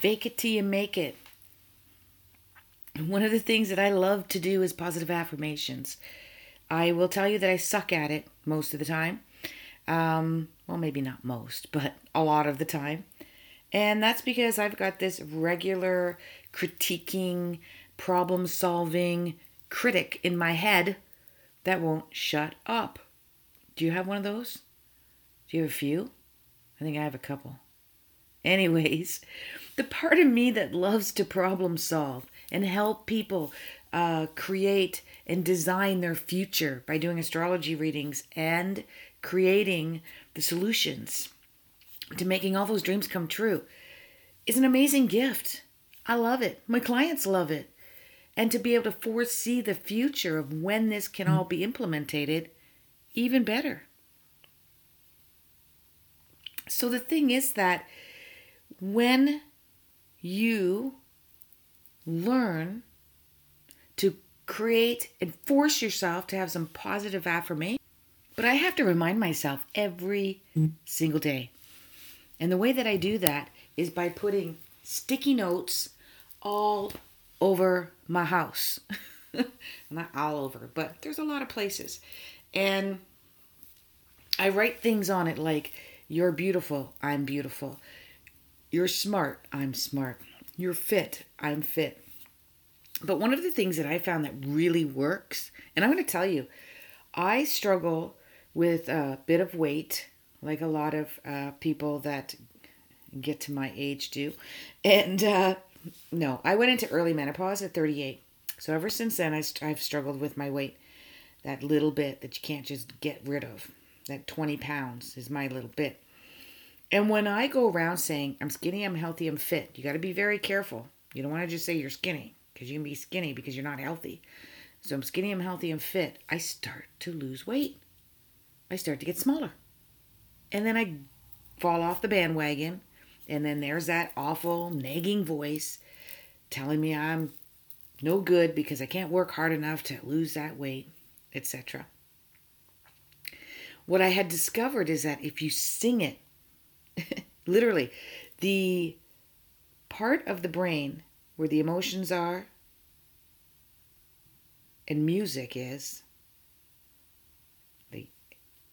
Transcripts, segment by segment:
fake it till you make it. One of the things that I love to do is positive affirmations. I will tell you that I suck at it most of the time. Um, well, maybe not most, but a lot of the time. And that's because I've got this regular critiquing, problem solving critic in my head that won't shut up. Do you have one of those? Do you have a few? I think I have a couple. Anyways, the part of me that loves to problem solve and help people uh, create and design their future by doing astrology readings and creating the solutions to making all those dreams come true is an amazing gift. I love it. My clients love it. And to be able to foresee the future of when this can all be implemented, even better. So the thing is that when you learn to create and force yourself to have some positive affirmation, but I have to remind myself every single day. And the way that I do that is by putting sticky notes all over my house. Not all over, but there's a lot of places. And I write things on it like, You're beautiful, I'm beautiful. You're smart, I'm smart. You're fit, I'm fit. But one of the things that I found that really works, and I'm going to tell you, I struggle with a bit of weight, like a lot of uh, people that get to my age do. And uh, no, I went into early menopause at 38. So ever since then, I, I've struggled with my weight. That little bit that you can't just get rid of. That 20 pounds is my little bit. And when I go around saying, I'm skinny, I'm healthy, I'm fit, you got to be very careful. You don't want to just say you're skinny because you can be skinny because you're not healthy. So I'm skinny, I'm healthy, I'm fit. I start to lose weight. I start to get smaller. And then I fall off the bandwagon. And then there's that awful nagging voice telling me I'm no good because I can't work hard enough to lose that weight, etc. What I had discovered is that if you sing it, literally, the part of the brain where the emotions are and music is, the,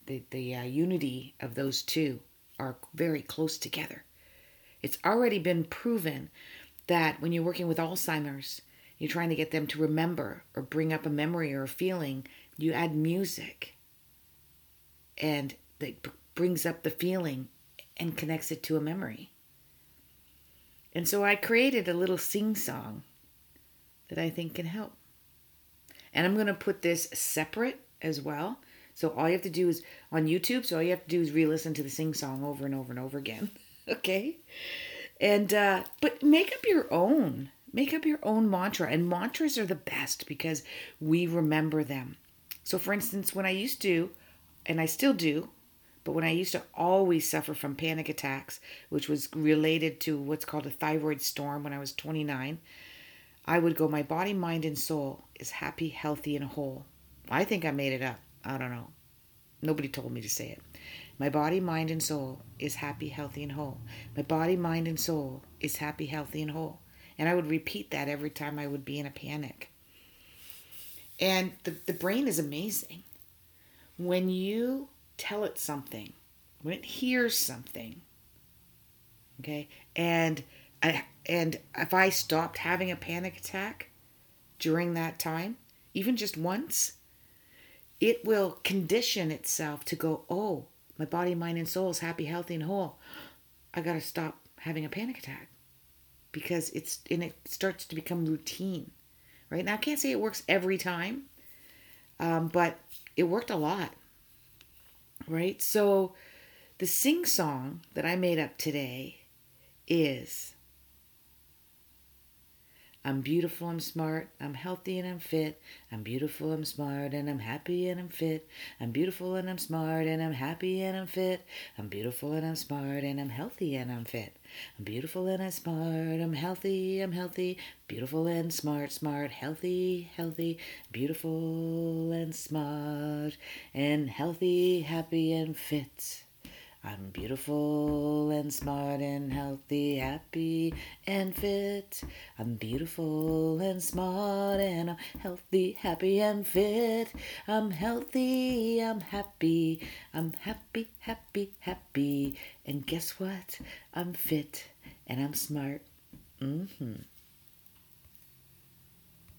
the, the uh, unity of those two are very close together. It's already been proven that when you're working with Alzheimer's, you're trying to get them to remember or bring up a memory or a feeling, you add music and that brings up the feeling and connects it to a memory. And so I created a little sing song that I think can help. And I'm going to put this separate as well. So all you have to do is on YouTube, so all you have to do is re listen to the sing song over and over and over again. okay? And, uh, but make up your own. Make up your own mantra. And mantras are the best because we remember them. So, for instance, when I used to, and I still do, but when I used to always suffer from panic attacks, which was related to what's called a thyroid storm when I was 29, I would go, My body, mind, and soul is happy, healthy, and whole. I think I made it up. I don't know. Nobody told me to say it. My body, mind, and soul is happy, healthy, and whole. My body, mind, and soul is happy, healthy, and whole. And I would repeat that every time I would be in a panic. And the, the brain is amazing. When you tell it something, when it hears something, okay, and I, and if I stopped having a panic attack during that time, even just once, it will condition itself to go, oh, my body, mind, and soul is happy, healthy, and whole. I got to stop having a panic attack because it's and it starts to become routine, right? Now I can't say it works every time, um, but it worked a lot, right? So the sing song that I made up today is I'm beautiful, I'm smart, I'm healthy and I'm fit. I'm beautiful, I'm smart, and I'm happy and I'm fit. I'm beautiful and I'm smart, and I'm happy and I'm fit. I'm beautiful and I'm smart, and I'm healthy and I'm fit. I'm beautiful and I'm smart, I'm healthy, I'm healthy. Beautiful and smart, smart, healthy, healthy. Beautiful and smart, and healthy, happy and fit. I'm beautiful and smart and healthy, happy and fit. I'm beautiful and smart and I'm healthy, happy and fit. I'm healthy, I'm happy, I'm happy, happy, happy. And guess what? I'm fit and I'm smart. Mm-hmm.